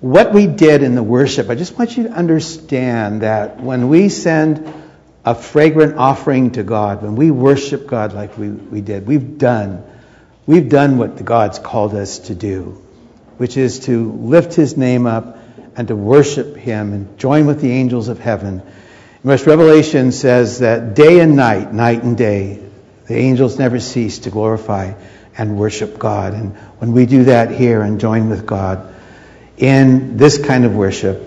what we did in the worship, I just want you to understand that when we send a fragrant offering to God, when we worship God like we, we did, we've done, we've done what God's called us to do, which is to lift his name up and to worship him and join with the angels of heaven. Verse Revelation says that day and night, night and day, the angels never cease to glorify and worship God. And when we do that here and join with God in this kind of worship,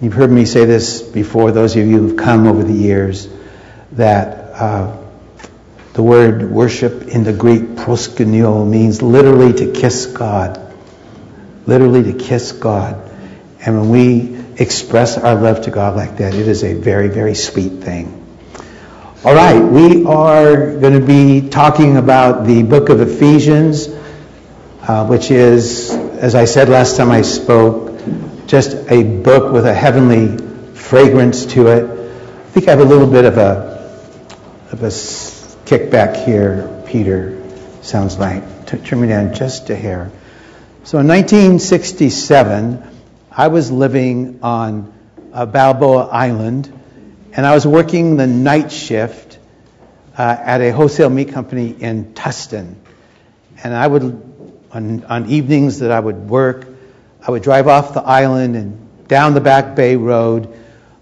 you've heard me say this before, those of you who've come over the years, that uh, the word worship in the Greek proskuneo means literally to kiss God. Literally to kiss God. And when we express our love to God like that, it is a very, very sweet thing. All right, we are going to be talking about the book of Ephesians, uh, which is, as I said last time I spoke, just a book with a heavenly fragrance to it. I think I have a little bit of a of a kickback here, Peter. Sounds like. Turn me down just a hair. So in 1967, I was living on uh, Balboa Island, and I was working the night shift uh, at a wholesale meat company in Tustin. And I would, on, on evenings that I would work, I would drive off the island and down the back bay road.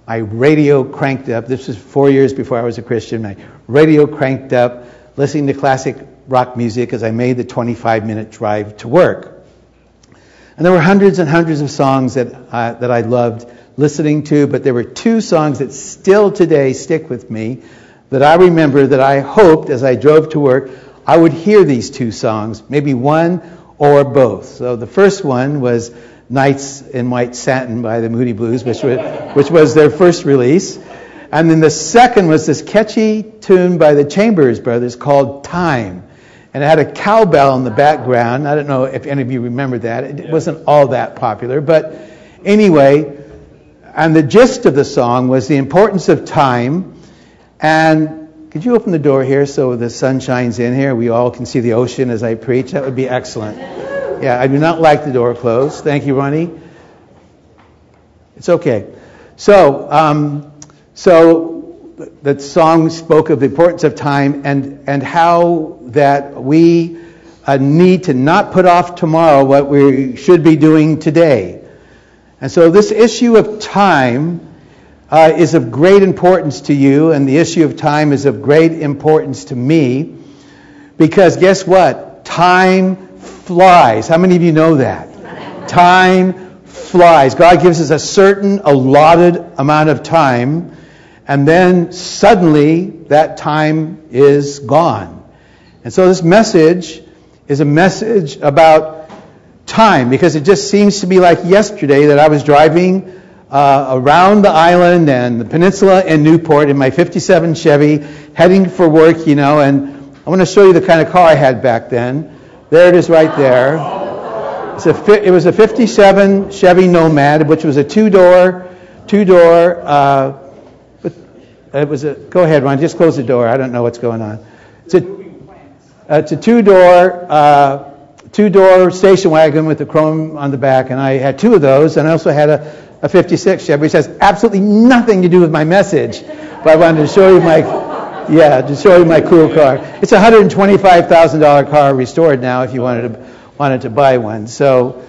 My radio cranked up. This was four years before I was a Christian. My radio cranked up, listening to classic rock music as I made the 25 minute drive to work. And there were hundreds and hundreds of songs that, uh, that I loved listening to, but there were two songs that still today stick with me that I remember that I hoped as I drove to work I would hear these two songs, maybe one or both. So the first one was Nights in White Satin by the Moody Blues, which was, which was their first release. And then the second was this catchy tune by the Chambers Brothers called Time and it had a cowbell in the background. I don't know if any of you remember that. It yeah. wasn't all that popular, but anyway, and the gist of the song was the importance of time. And could you open the door here so the sun shines in here? We all can see the ocean as I preach. That would be excellent. Yeah, I do not like the door closed. Thank you, Ronnie. It's okay. So, um, so that song spoke of the importance of time and, and how that we uh, need to not put off tomorrow what we should be doing today. And so this issue of time uh, is of great importance to you, and the issue of time is of great importance to me, because guess what? Time flies. How many of you know that? Time flies. God gives us a certain allotted amount of time and then suddenly that time is gone. And so this message is a message about time because it just seems to be like yesterday that I was driving uh, around the island and the peninsula and Newport in my 57 Chevy heading for work, you know, and I want to show you the kind of car I had back then. There it is right there. A, it was a 57 Chevy Nomad, which was a two-door, two-door uh, it was a, go ahead, Ron, just close the door. I don't know what's going on. It's a, uh, it's a two-door, uh, two-door station wagon with the chrome on the back, and I had two of those, and I also had a, a 56 Chevy, which has absolutely nothing to do with my message, but I wanted to show you my, yeah, to show you my cool car. It's a $125,000 car restored now if you wanted to, wanted to buy one. So,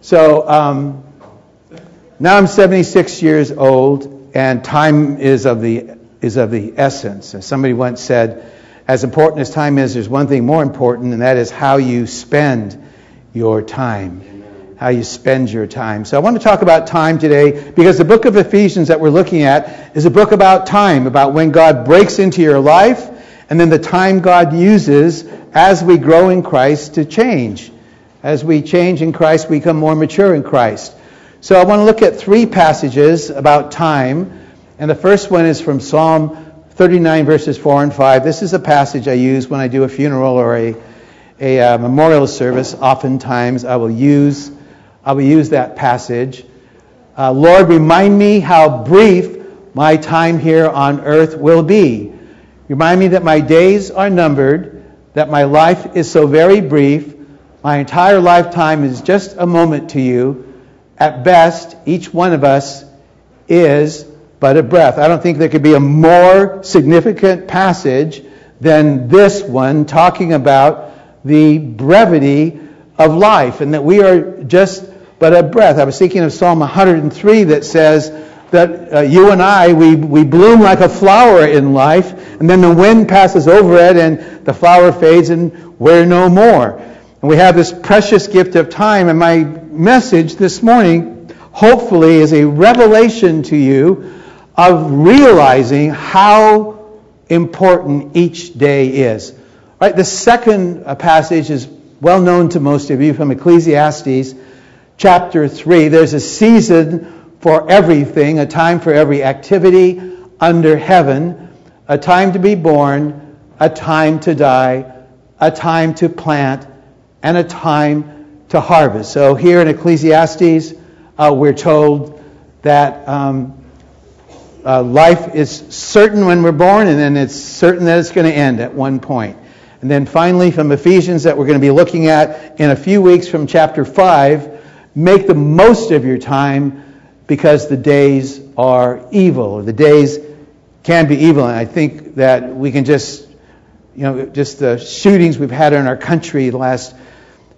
so um, now I'm 76 years old, and time is of the is of the essence. As somebody once said, as important as time is, there's one thing more important, and that is how you spend your time. How you spend your time. So I want to talk about time today because the book of Ephesians that we're looking at is a book about time, about when God breaks into your life, and then the time God uses as we grow in Christ to change. As we change in Christ, we become more mature in Christ. So I want to look at three passages about time. And the first one is from Psalm 39, verses 4 and 5. This is a passage I use when I do a funeral or a, a uh, memorial service. Oftentimes I will use, I will use that passage. Uh, Lord, remind me how brief my time here on earth will be. Remind me that my days are numbered, that my life is so very brief. My entire lifetime is just a moment to you at best, each one of us is but a breath. I don't think there could be a more significant passage than this one talking about the brevity of life and that we are just but a breath. I was thinking of Psalm 103 that says that uh, you and I, we, we bloom like a flower in life, and then the wind passes over it and the flower fades and we're no more. And we have this precious gift of time, and my message this morning, hopefully, is a revelation to you of realizing how important each day is. Right? The second uh, passage is well known to most of you from Ecclesiastes chapter 3. There's a season for everything, a time for every activity under heaven, a time to be born, a time to die, a time to plant, and a time to harvest. So here in Ecclesiastes, uh, we're told that um, uh, life is certain when we're born, and then it's certain that it's going to end at one point. And then finally, from Ephesians, that we're going to be looking at in a few weeks from chapter 5, make the most of your time because the days are evil, or the days can be evil. And I think that we can just, you know, just the shootings we've had in our country the last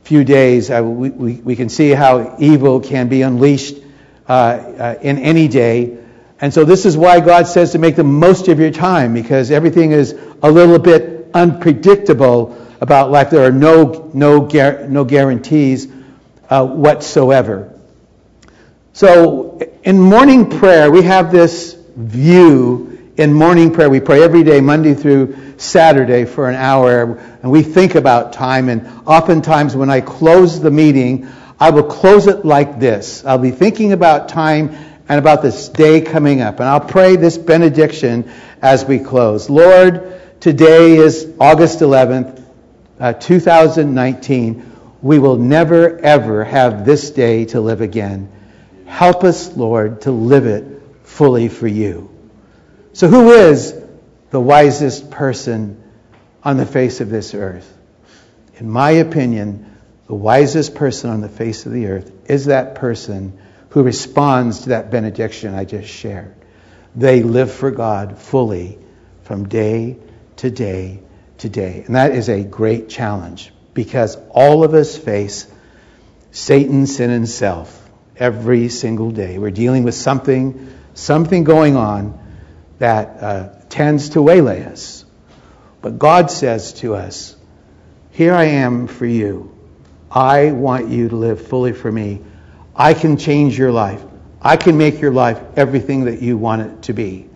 few days, uh, we, we, we, can see how evil can be unleashed uh, uh, in any day. And so this is why God says to make the most of your time, because everything is a little bit unpredictable about life. There are no, no, no guarantees uh, whatsoever. So in morning prayer, we have this view. In morning prayer, we pray every day, Monday through Saturday, for an hour, and we think about time. And oftentimes, when I close the meeting, I will close it like this I'll be thinking about time and about this day coming up. And I'll pray this benediction as we close. Lord, today is August 11th, uh, 2019. We will never, ever have this day to live again. Help us, Lord, to live it fully for you. So, who is the wisest person on the face of this earth? In my opinion, the wisest person on the face of the earth is that person who responds to that benediction I just shared. They live for God fully from day to day to day. And that is a great challenge because all of us face Satan, sin, and self every single day. We're dealing with something, something going on that uh, tends to waylay us. But God says to us, Here I am for you. I want you to live fully for me. I can change your life. I can make your life everything that you want it to be.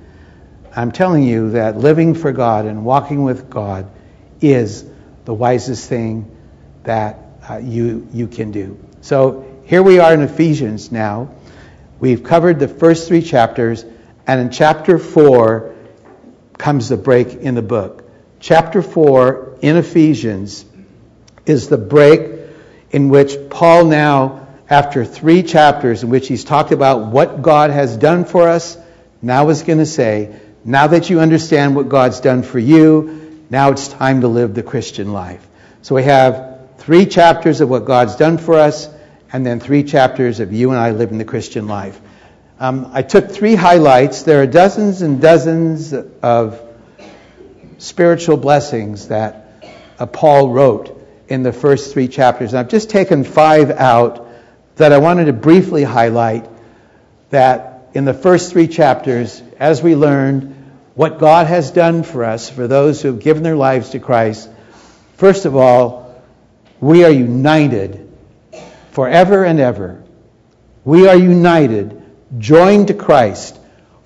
I'm telling you that living for God and walking with God is the wisest thing that uh, you, you can do. So here we are in Ephesians now. We've covered the first three chapters, and in chapter 4 comes the break in the book. Chapter 4 in Ephesians is the break in which Paul now, after three chapters in which he's talked about what God has done for us, now is going to say, now that you understand what God's done for you, now it's time to live the Christian life. So we have three chapters of what God's done for us, and then three chapters of you and I living the Christian life. Um, I took three highlights. There are dozens and dozens of spiritual blessings that uh, Paul wrote in the first three chapters. And I've just taken five out that I wanted to briefly highlight that in the first three chapters, as we learned what God has done for us, for those who have given their lives to Christ, first of all, we are united forever and ever. We are united, joined to Christ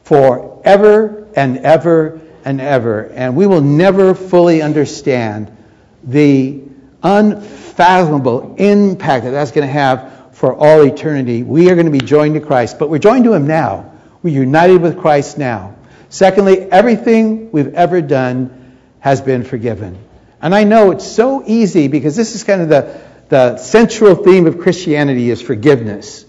forever and ever and ever. And we will never fully understand the unfathomable impact that that's going to have for all eternity. We are going to be joined to Christ, but we're joined to Him now. We're united with Christ now. Secondly, everything we've ever done has been forgiven. And I know it's so easy because this is kind of the, the central theme of Christianity is forgiveness.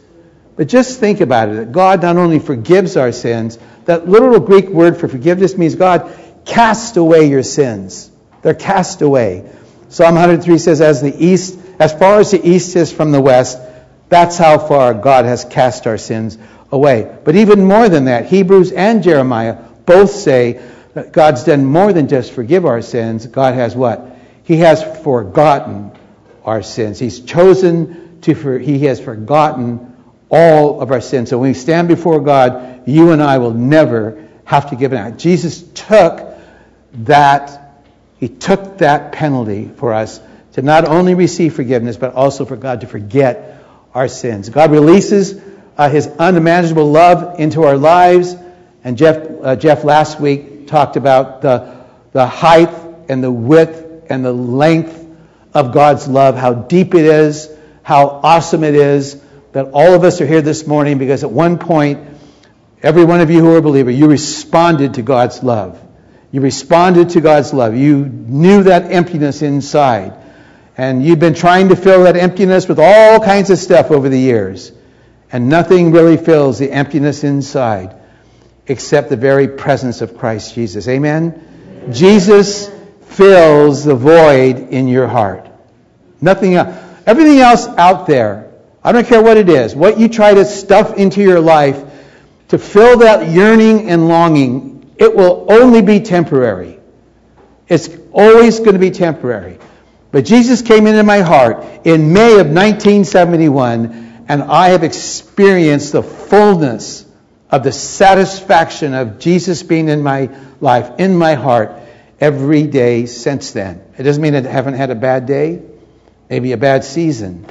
But just think about it God not only forgives our sins, that literal Greek word for forgiveness means God cast away your sins. They're cast away. Psalm 103 says, as the east, as far as the east is from the west, That's how far God has cast our sins away. But even more than that, Hebrews and Jeremiah both say that God's done more than just forgive our sins. God has what? He has forgotten our sins. He's chosen to, for, he has forgotten all of our sins. So when we stand before God, you and I will never have to give an account. Jesus took that, he took that penalty for us to not only receive forgiveness, but also for God to forget our sins. God releases uh, his unimaginable love into our lives. And Jeff, uh, Jeff last week talked about the, the height and the width and the length of God's love, how deep it is, how awesome it is, that all of us are here this morning because at one point, every one of you who are a believer, you responded to God's love. You responded to God's love. You knew that emptiness inside. And you've been trying to fill that emptiness with all kinds of stuff over the years. And nothing really fills the emptiness inside except the very presence of Christ Jesus. Amen? Amen. Jesus fills the void in your heart. Nothing else. Everything else out there, I don't care what it is, what you try to stuff into your life to fill that yearning and longing, it will only be temporary. It's always going to be temporary. But Jesus came into my heart in May of 1971, and I have experienced the fullness of the satisfaction of Jesus being in my life, in my heart, every day since then. It doesn't mean I haven't had a bad day, maybe a bad season,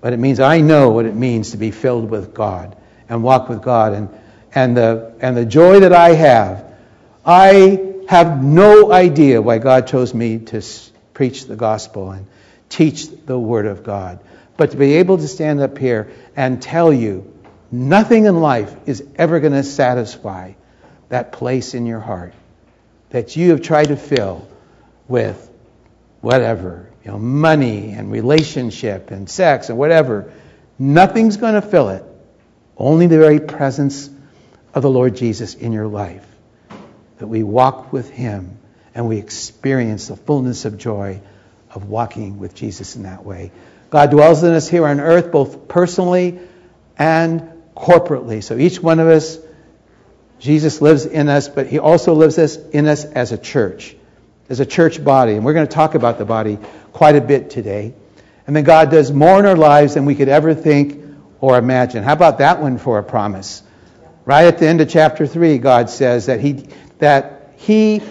but it means I know what it means to be filled with God and walk with God. And, and, the, and the joy that I have, I have no idea why God chose me to preach the gospel and teach the Word of God. But to be able to stand up here and tell you nothing in life is ever going to satisfy that place in your heart that you have tried to fill with whatever, you know, money and relationship and sex and whatever. Nothing's going to fill it. Only the very presence of the Lord Jesus in your life. That we walk with Him and we experience the fullness of joy of walking with Jesus in that way. God dwells in us here on earth, both personally and corporately. So each one of us, Jesus lives in us, but he also lives us in us as a church, as a church body. And we're going to talk about the body quite a bit today. And then God does more in our lives than we could ever think or imagine. How about that one for a promise? Right at the end of chapter 3, God says that he, that he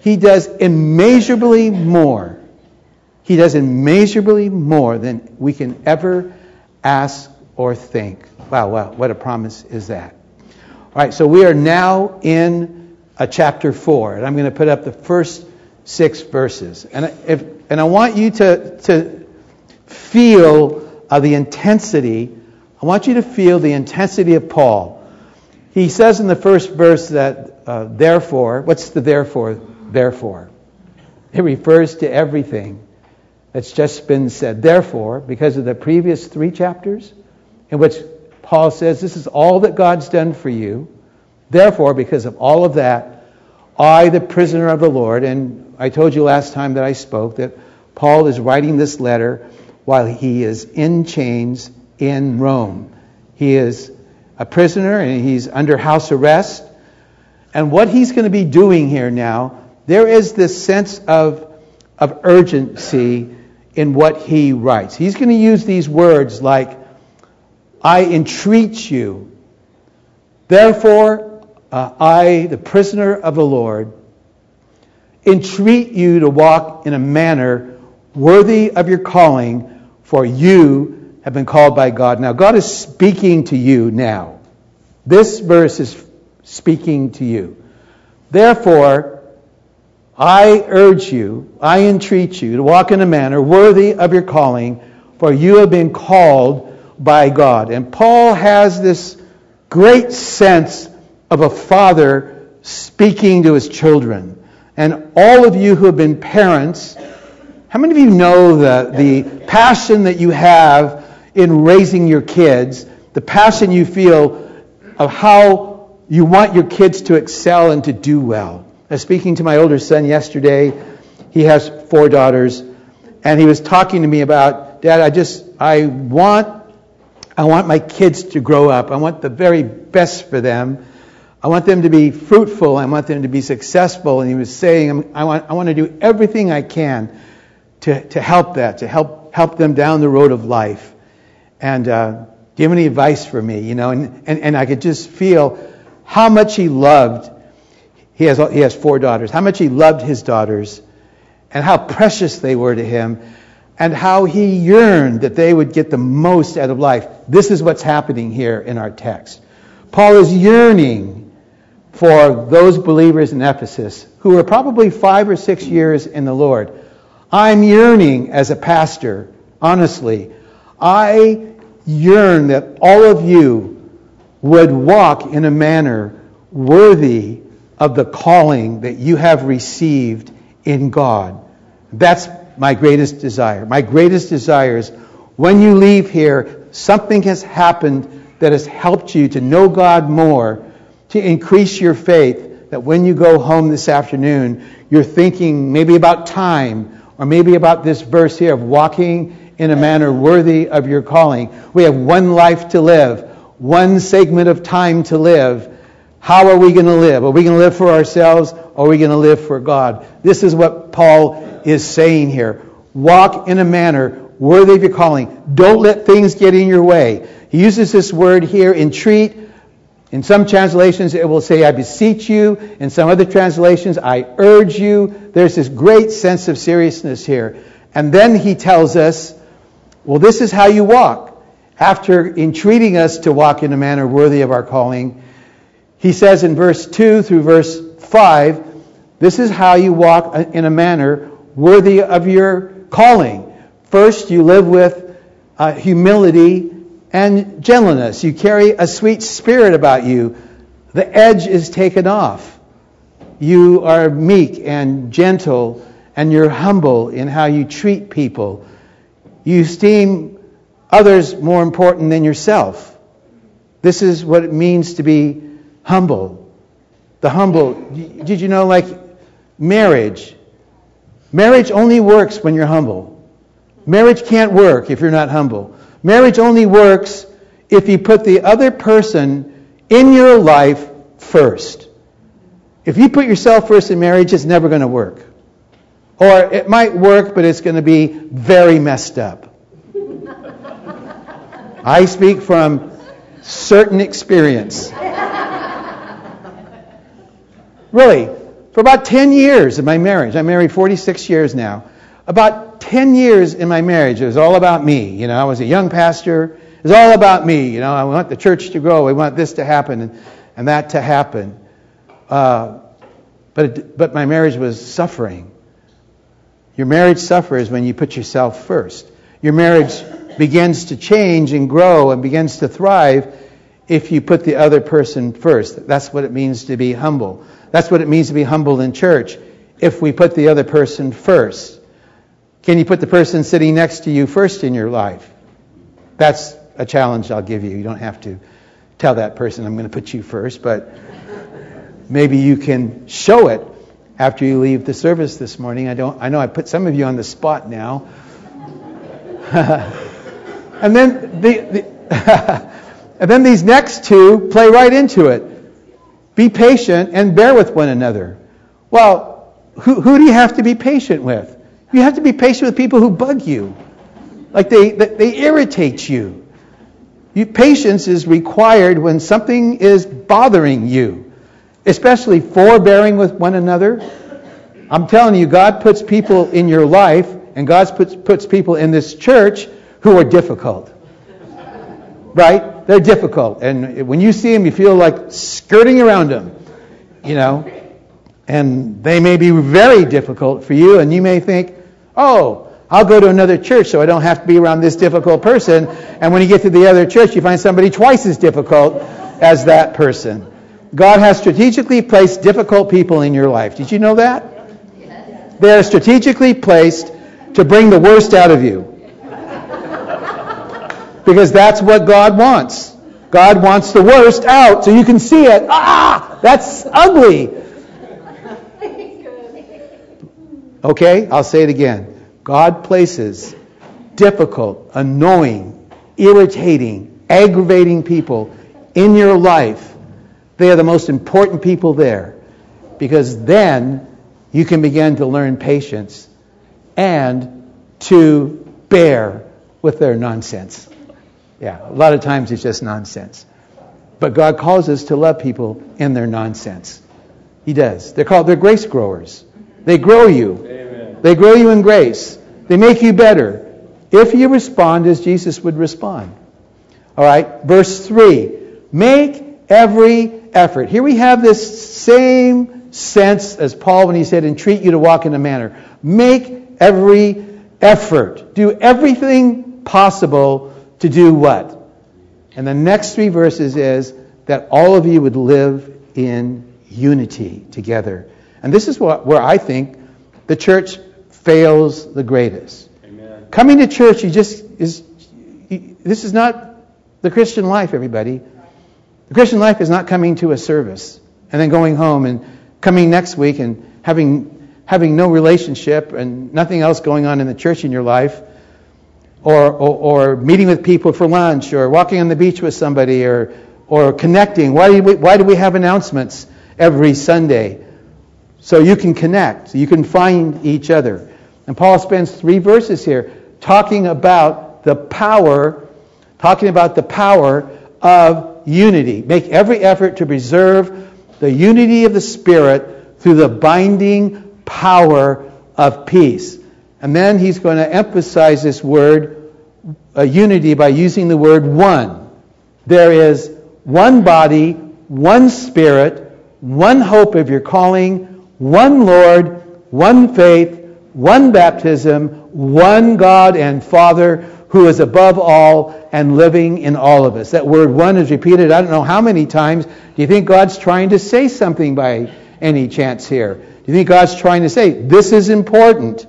he does immeasurably more. He does immeasurably more than we can ever ask or think. Wow, wow, what a promise is that. All right, so we are now in a chapter 4, and I'm going to put up the first six verses. And, if, and I want you to, to feel uh, the intensity. I want you to feel the intensity of Paul. He says in the first verse that, uh, therefore, what's the therefore? therefore. It refers to everything that's just been said. Therefore, because of the previous three chapters, in which Paul says, This is all that God's done for you. Therefore, because of all of that, I, the prisoner of the Lord, and I told you last time that I spoke that Paul is writing this letter while he is in chains in Rome. He is a prisoner and he's under house arrest. And what he's going to be doing here now there is this sense of, of urgency in what he writes. He's going to use these words like, I entreat you. Therefore, uh, I, the prisoner of the Lord, entreat you to walk in a manner worthy of your calling, for you have been called by God. Now, God is speaking to you now. This verse is speaking to you. Therefore, I urge you, I entreat you to walk in a manner worthy of your calling, for you have been called by God. And Paul has this great sense of a father speaking to his children. And all of you who have been parents, how many of you know the, the passion that you have in raising your kids, the passion you feel of how you want your kids to excel and to do well? I was speaking to my older son yesterday. He has four daughters, and he was talking to me about, Dad, I just, I want, I want my kids to grow up. I want the very best for them. I want them to be fruitful. I want them to be successful. And he was saying, I want, I want to do everything I can to, to help that, to help, help them down the road of life. And uh, do you have any advice for me? You know, and, and, and I could just feel how much he loved. He has, he has four daughters. How much he loved his daughters and how precious they were to him and how he yearned that they would get the most out of life. This is what's happening here in our text. Paul is yearning for those believers in Ephesus who are probably five or six years in the Lord. I'm yearning as a pastor, honestly. I yearn that all of you would walk in a manner worthy of the calling that you have received in God. That's my greatest desire. My greatest desire is when you leave here, something has happened that has helped you to know God more, to increase your faith, that when you go home this afternoon, you're thinking maybe about time, or maybe about this verse here of walking in a manner worthy of your calling. We have one life to live, one segment of time to live. How are we going to live? Are we going to live for ourselves or are we going to live for God? This is what Paul is saying here. Walk in a manner worthy of your calling. Don't let things get in your way. He uses this word here, entreat. In some translations, it will say, I beseech you. In some other translations, I urge you. There's this great sense of seriousness here. And then he tells us, well, this is how you walk. After entreating us to walk in a manner worthy of our calling, he says in verse 2 through verse 5, this is how you walk in a manner worthy of your calling. First, you live with uh, humility and gentleness. You carry a sweet spirit about you. The edge is taken off. You are meek and gentle, and you're humble in how you treat people. You esteem others more important than yourself. This is what it means to be humble. The humble. Did you know, like marriage? Marriage only works when you're humble. Marriage can't work if you're not humble. Marriage only works if you put the other person in your life first. If you put yourself first in marriage, it's never going to work. Or it might work, but it's going to be very messed up. I speak from certain experience. Really, for about 10 years of my marriage, I'm married 46 years now. About 10 years in my marriage, it was all about me. You know, I was a young pastor. It was all about me. You know, I want the church to grow. I want this to happen and, and that to happen. Uh, but, it, but my marriage was suffering. Your marriage suffers when you put yourself first. Your marriage begins to change and grow and begins to thrive if you put the other person first. That's what it means to be humble. That's what it means to be humble in church. If we put the other person first. Can you put the person sitting next to you first in your life? That's a challenge I'll give you. You don't have to tell that person, I'm going to put you first, but maybe you can show it after you leave the service this morning. I don't I know I put some of you on the spot now. and then the, the and then these next two play right into it. Be patient and bear with one another. Well, who, who do you have to be patient with? You have to be patient with people who bug you. Like they, they irritate you. you. Patience is required when something is bothering you, especially forbearing with one another. I'm telling you, God puts people in your life, and God puts, puts people in this church who are difficult. Right? They're difficult. And when you see them, you feel like skirting around them, you know. And they may be very difficult for you, and you may think, oh, I'll go to another church so I don't have to be around this difficult person. And when you get to the other church, you find somebody twice as difficult as that person. God has strategically placed difficult people in your life. Did you know that? They are strategically placed to bring the worst out of you. Because that's what God wants. God wants the worst out so you can see it. Ah, that's ugly. Okay, I'll say it again. God places difficult, annoying, irritating, aggravating people in your life, they are the most important people there. Because then you can begin to learn patience and to bear with their nonsense. Yeah, a lot of times it's just nonsense. But God calls us to love people in their nonsense. He does. They're called they're grace growers. They grow you. Amen. They grow you in grace. They make you better if you respond as Jesus would respond. All right, verse 3. Make every effort. Here we have this same sense as Paul when he said, entreat you to walk in a manner. Make every effort. Do everything possible to do what? And the next three verses is that all of you would live in unity together. And this is what, where I think the church fails the greatest. Amen. Coming to church, you just is. You, this is not the Christian life, everybody. The Christian life is not coming to a service and then going home and coming next week and having having no relationship and nothing else going on in the church in your life, or, or, or meeting with people for lunch, or walking on the beach with somebody, or, or connecting. Why do, we, why do we have announcements every Sunday? So you can connect, so you can find each other. And Paul spends three verses here talking about the power, talking about the power of unity. Make every effort to preserve the unity of the Spirit through the binding power of peace. And then he's going to emphasize this word, uh, unity, by using the word one. There is one body, one spirit, one hope of your calling, one Lord, one faith, one baptism, one God and Father who is above all and living in all of us. That word one is repeated I don't know how many times. Do you think God's trying to say something by any chance here? Do you think God's trying to say, this is important?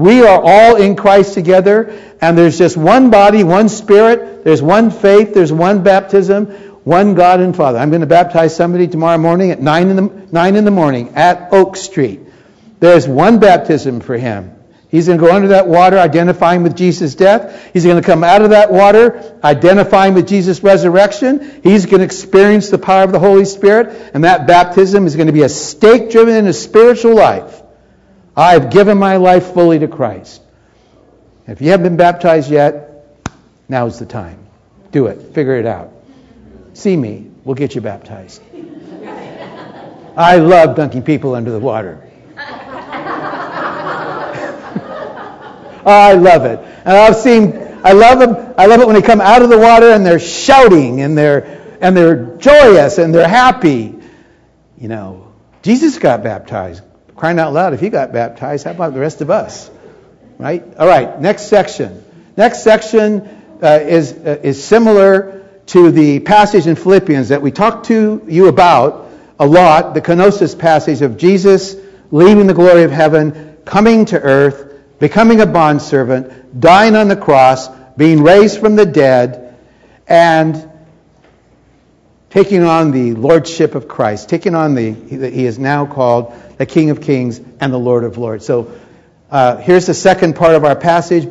We are all in Christ together, and there's just one body, one spirit, there's one faith, there's one baptism, one God and Father. I'm going to baptize somebody tomorrow morning at 9 in the, 9 in the morning at Oak Street. There's one baptism for him. He's going to go under that water, identifying with Jesus' death. He's going to come out of that water, identifying with Jesus' resurrection. He's going to experience the power of the Holy Spirit, and that baptism is going to be a stake driven in his spiritual life. I've given my life fully to Christ. If you haven't been baptized yet, now's the time. Do it. Figure it out. See me. We'll get you baptized. I love dunking people under the water. I love it. And I've seen, I love them. I love it when they come out of the water and they're shouting and they're and they're joyous and they're happy. You know, Jesus got baptized. Crying out loud, if he got baptized, how about the rest of us? Right? All right. Next section. Next section uh, is uh, is similar to the passage in Philippians that we talked to you about a lot. The kenosis passage of Jesus leaving the glory of heaven, coming to earth becoming a bondservant, dying on the cross, being raised from the dead, and taking on the lordship of Christ, taking on the, that he is now called the King of Kings and the Lord of Lords. So uh, here's the second part of our passage.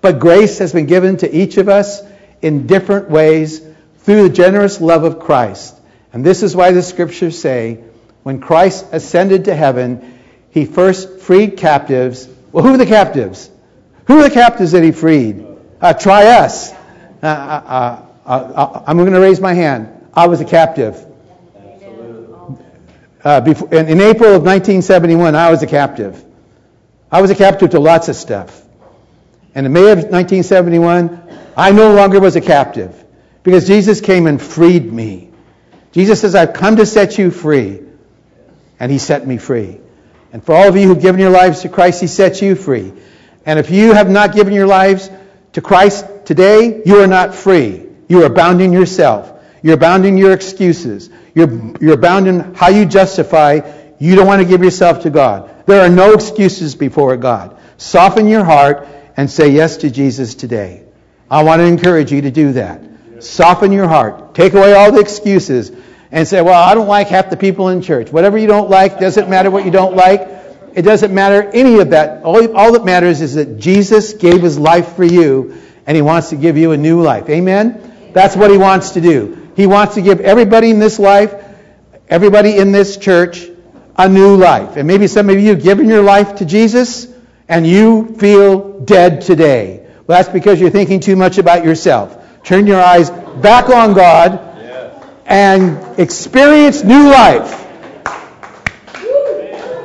But grace has been given to each of us in different ways through the generous love of Christ. And this is why the scriptures say, when Christ ascended to heaven, he first freed captives well, who are the captives? Who are the captives that he freed? Uh, try us. Uh, uh, uh, uh I'm going to raise my hand. I was a captive. Uh, Before, in, in April of 1971, I was a captive. I was a captive to lots of stuff. And in May of 1971, I no longer was a captive because Jesus came and freed me. Jesus says, I've come to set you free. And he set me free. And for all of you who've given your lives to Christ, He sets you free. And if you have not given your lives to Christ today, you are not free. You are bound in yourself. You're bound in your excuses. You're, you're bound in how you justify you don't want to give yourself to God. There are no excuses before God. Soften your heart and say yes to Jesus today. I want to encourage you to do that. Soften your heart. Take away all the excuses and say, well, I don't like half the people in church. Whatever you don't like, doesn't matter what you don't like. It doesn't matter any of that. All, all that matters is that Jesus gave his life for you, and he wants to give you a new life. Amen? Amen? That's what he wants to do. He wants to give everybody in this life, everybody in this church, a new life. And maybe some of you have given your life to Jesus and you feel dead today. Well, that's because you're thinking too much about yourself. Turn your eyes back on God and experience new life.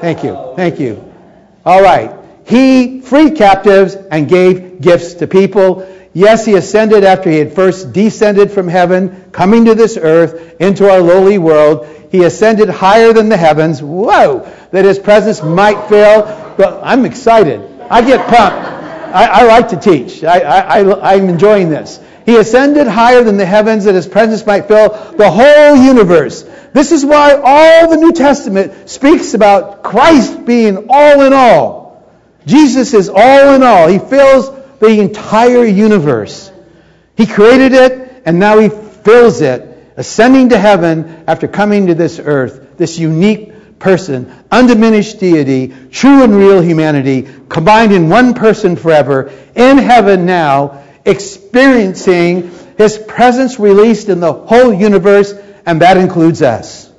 Thank you. Thank you. All right. He freed captives and gave gifts to people. Yes, he ascended after he had first descended from heaven, coming to this earth, into our lowly world. He ascended higher than the heavens. Whoa! That his presence might fill. But I'm excited. I get pumped. I, I like to teach. I, I, I'm enjoying this. He ascended higher than the heavens that his presence might fill the whole universe. This is why all the New Testament speaks about Christ being all in all. Jesus is all in all. He fills the entire universe. He created it, and now he fills it, ascending to heaven after coming to this earth, this unique person, undiminished deity, true and real humanity, combined in one person forever, in heaven now, experiencing His presence released in the whole universe, and that includes us.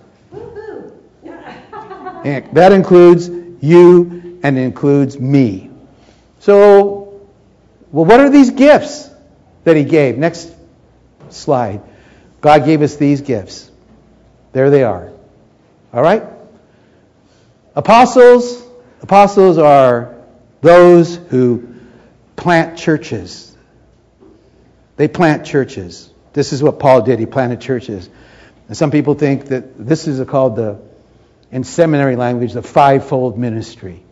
that includes you and includes me. So, well, what are these gifts that He gave? Next slide. God gave us these gifts. There they are. All right? Apostles, apostles are those who plant churches. They plant churches. This is what Paul did. He planted churches. And some people think that this is called the, in seminary language, the fivefold ministry.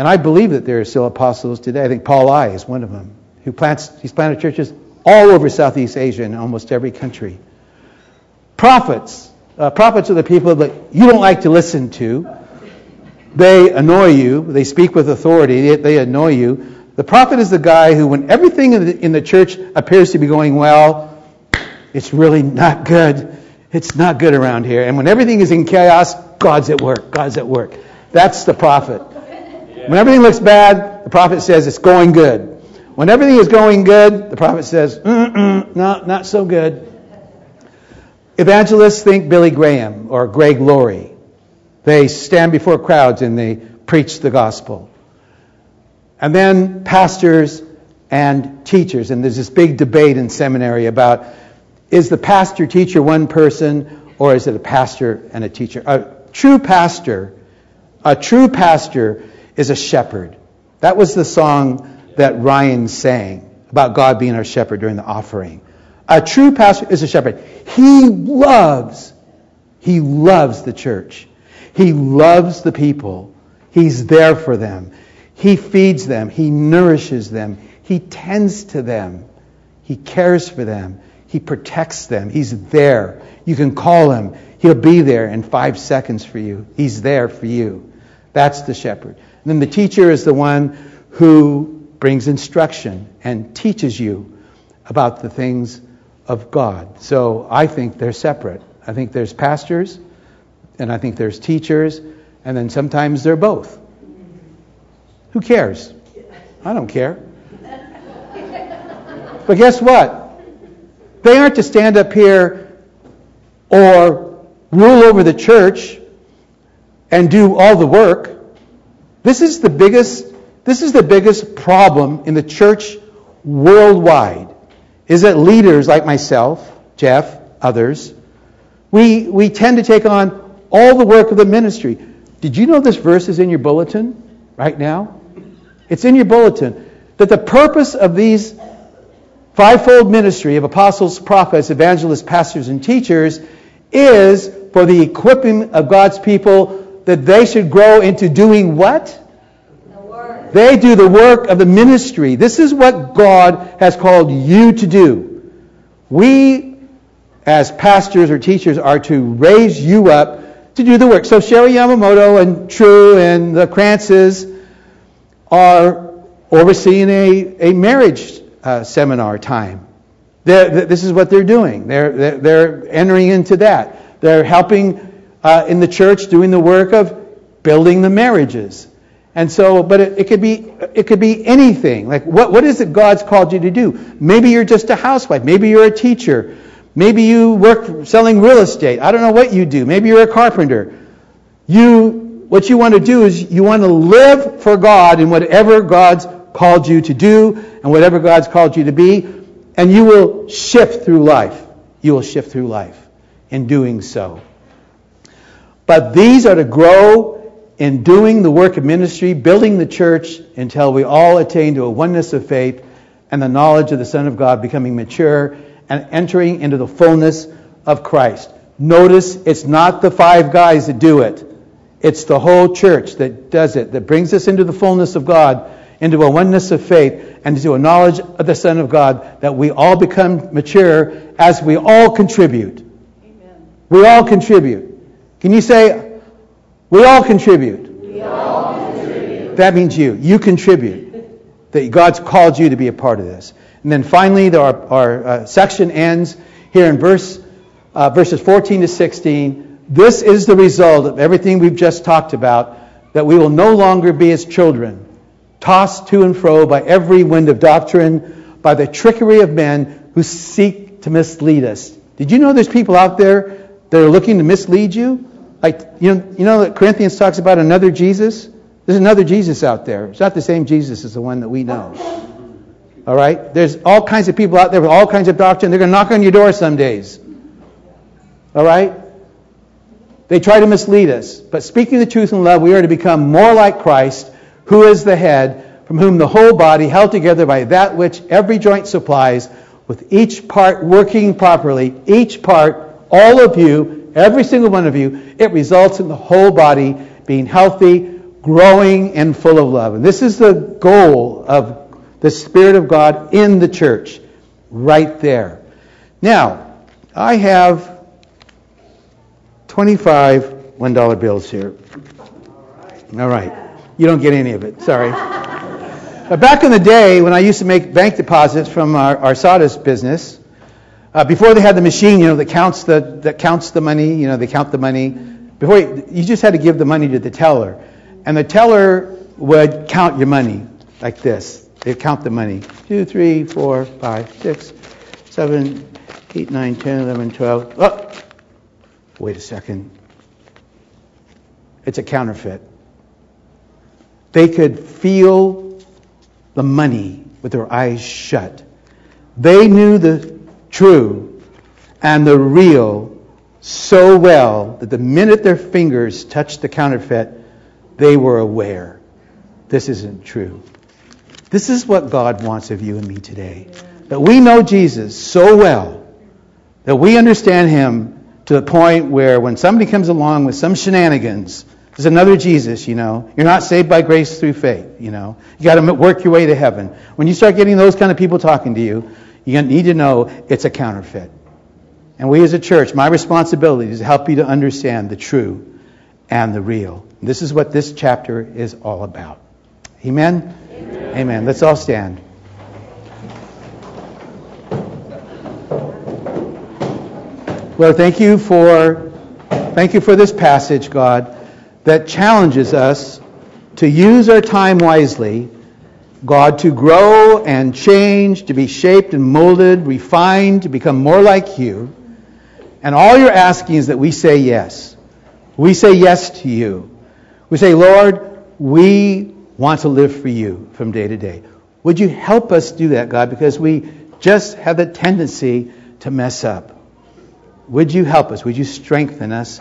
And I believe that there are still apostles today. I think Paul I is one of them, who plants, he's planted churches all over Southeast Asia in almost every country. Prophets. Uh, prophets are the people that you don't like to listen to. They annoy you. They speak with authority. They, they annoy you. The prophet is the guy who, when everything in the, in the church appears to be going well, it's really not good. It's not good around here. And when everything is in chaos, God's at work. God's at work. That's the prophet. When everything looks bad, the prophet says it's going good. When everything is going good, the prophet says, no, not so good. Evangelists think Billy Graham or Greg Laurie. They stand before crowds and they preach the gospel and then pastors and teachers. And there's this big debate in seminary about is the pastor teacher one person or is it a pastor and a teacher? A true pastor, a true pastor is a shepherd. That was the song that Ryan sang about God being our shepherd during the offering. A true pastor is a shepherd. He loves, he loves the church. He loves the people. He's there for them. He feeds them. He nourishes them. He tends to them. He cares for them. He protects them. He's there. You can call him. He'll be there in five seconds for you. He's there for you. That's the shepherd. Then the teacher is the one who brings instruction and teaches you about the things of God. So I think they're separate. I think there's pastors, and I think there's teachers, and then sometimes they're both. Who cares? I don't care. But guess what? They aren't to stand up here or rule over the church and do all the work. This is the biggest this is the biggest problem in the church worldwide. Is that leaders like myself, Jeff, others, we we tend to take on all the work of the ministry. Did you know this verse is in your bulletin right now? It's in your bulletin that the purpose of these fivefold ministry of apostles, prophets, evangelists, pastors, and teachers is for the equipping of God's people that they should grow into doing what? The they do the work of the ministry. This is what God has called you to do. We, as pastors or teachers, are to raise you up to do the work. So Sherry Yamamoto and True and the Crances are overseeing a, a marriage uh, seminar time. They're, this is what they're doing. They're, they're, they're entering into that. They're helping uh, in the church doing the work of building the marriages. And so, but it, it, could be it could be anything. Like what what is it God's called you to do? Maybe you're just a housewife. Maybe you're a teacher. Maybe you work selling real estate. I don't know what you do. Maybe you're a carpenter. You what you want to do is you want to live for God in whatever God's called you to do and whatever God's called you to be, and you will shift through life. You will shift through life in doing so. But these are to grow in doing the work of ministry, building the church until we all attain to a oneness of faith and the knowledge of the Son of God, becoming mature and entering into the fullness of Christ. Notice it's not the five guys that do it. It's the whole church that does it, that brings us into the fullness of God, into a oneness of faith, and into a knowledge of the Son of God, that we all become mature as we all contribute. Amen. We all contribute. Can you say, we all contribute. We all contribute. That means you. You contribute. That God's called you to be a part of this. And then finally, our, our uh, section ends here in verse, uh, verses 14 to 16. This is the result of everything we've just talked about, that we will no longer be as children, tossed to and fro by every wind of doctrine, by the trickery of men who seek to mislead us. Did you know there's people out there that are looking to mislead you? Like, you know, you know that Corinthians talks about another Jesus? There's another Jesus out there. It's not the same Jesus as the one that we know. All right? There's all kinds of people out there with all kinds of doctrine. They're going to knock on your door some days. All right? They try to mislead us. But speaking the truth in love, we are to become more like Christ, who is the head, from whom the whole body, held together by that which every joint supplies, with each part working properly, each part, all of you, every single one of you, it results in the whole body being healthy, growing, and full of love. And this is the goal of the Spirit of God in the church, right there. Now, I have 25 $1 bills here. All right. You don't get any of it. Sorry. But back in the day, when I used to make bank deposits from our, our sawdust business, uh, before they had the machine, you know, that counts the that counts the money, you know, they count the money. Before you, you just had to give the money to the teller, and the teller would count your money like this. They'd count the money: two, three, four, five, six, seven, eight, nine, ten, eleven, twelve. Oh, wait a second. It's a counterfeit. They could feel the money with their eyes shut. They knew the true and the real so well that the minute their fingers touched the counterfeit, they were aware this isn't true. This is what God wants of you and me today. That we know Jesus so well that we understand him to the point where when somebody comes along with some shenanigans, there's another Jesus, you know. You're not saved by grace through faith, you know. You got to work your way to heaven. When you start getting those kind of people talking to you, you need to know it's a counterfeit. And we as a church, my responsibility is to help you to understand the true and the real. This is what this chapter is all about. Amen? Amen. Amen. Let's all stand. Lord, thank you for thank you for this passage, God, that challenges us to use our time wisely God to grow and change, to be shaped and molded, refined, to become more like you. And all you're asking is that we say yes. We say yes to you. We say, Lord, we want to live for you from day to day. Would you help us do that, God? Because we just have the tendency to mess up. Would you help us? Would you strengthen us?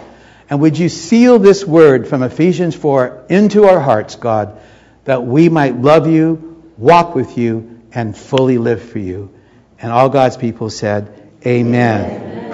And would you seal this word from Ephesians 4 into our hearts, God, that we might love you, walk with you, and fully live for you. And all God's people said, Amen. Amen.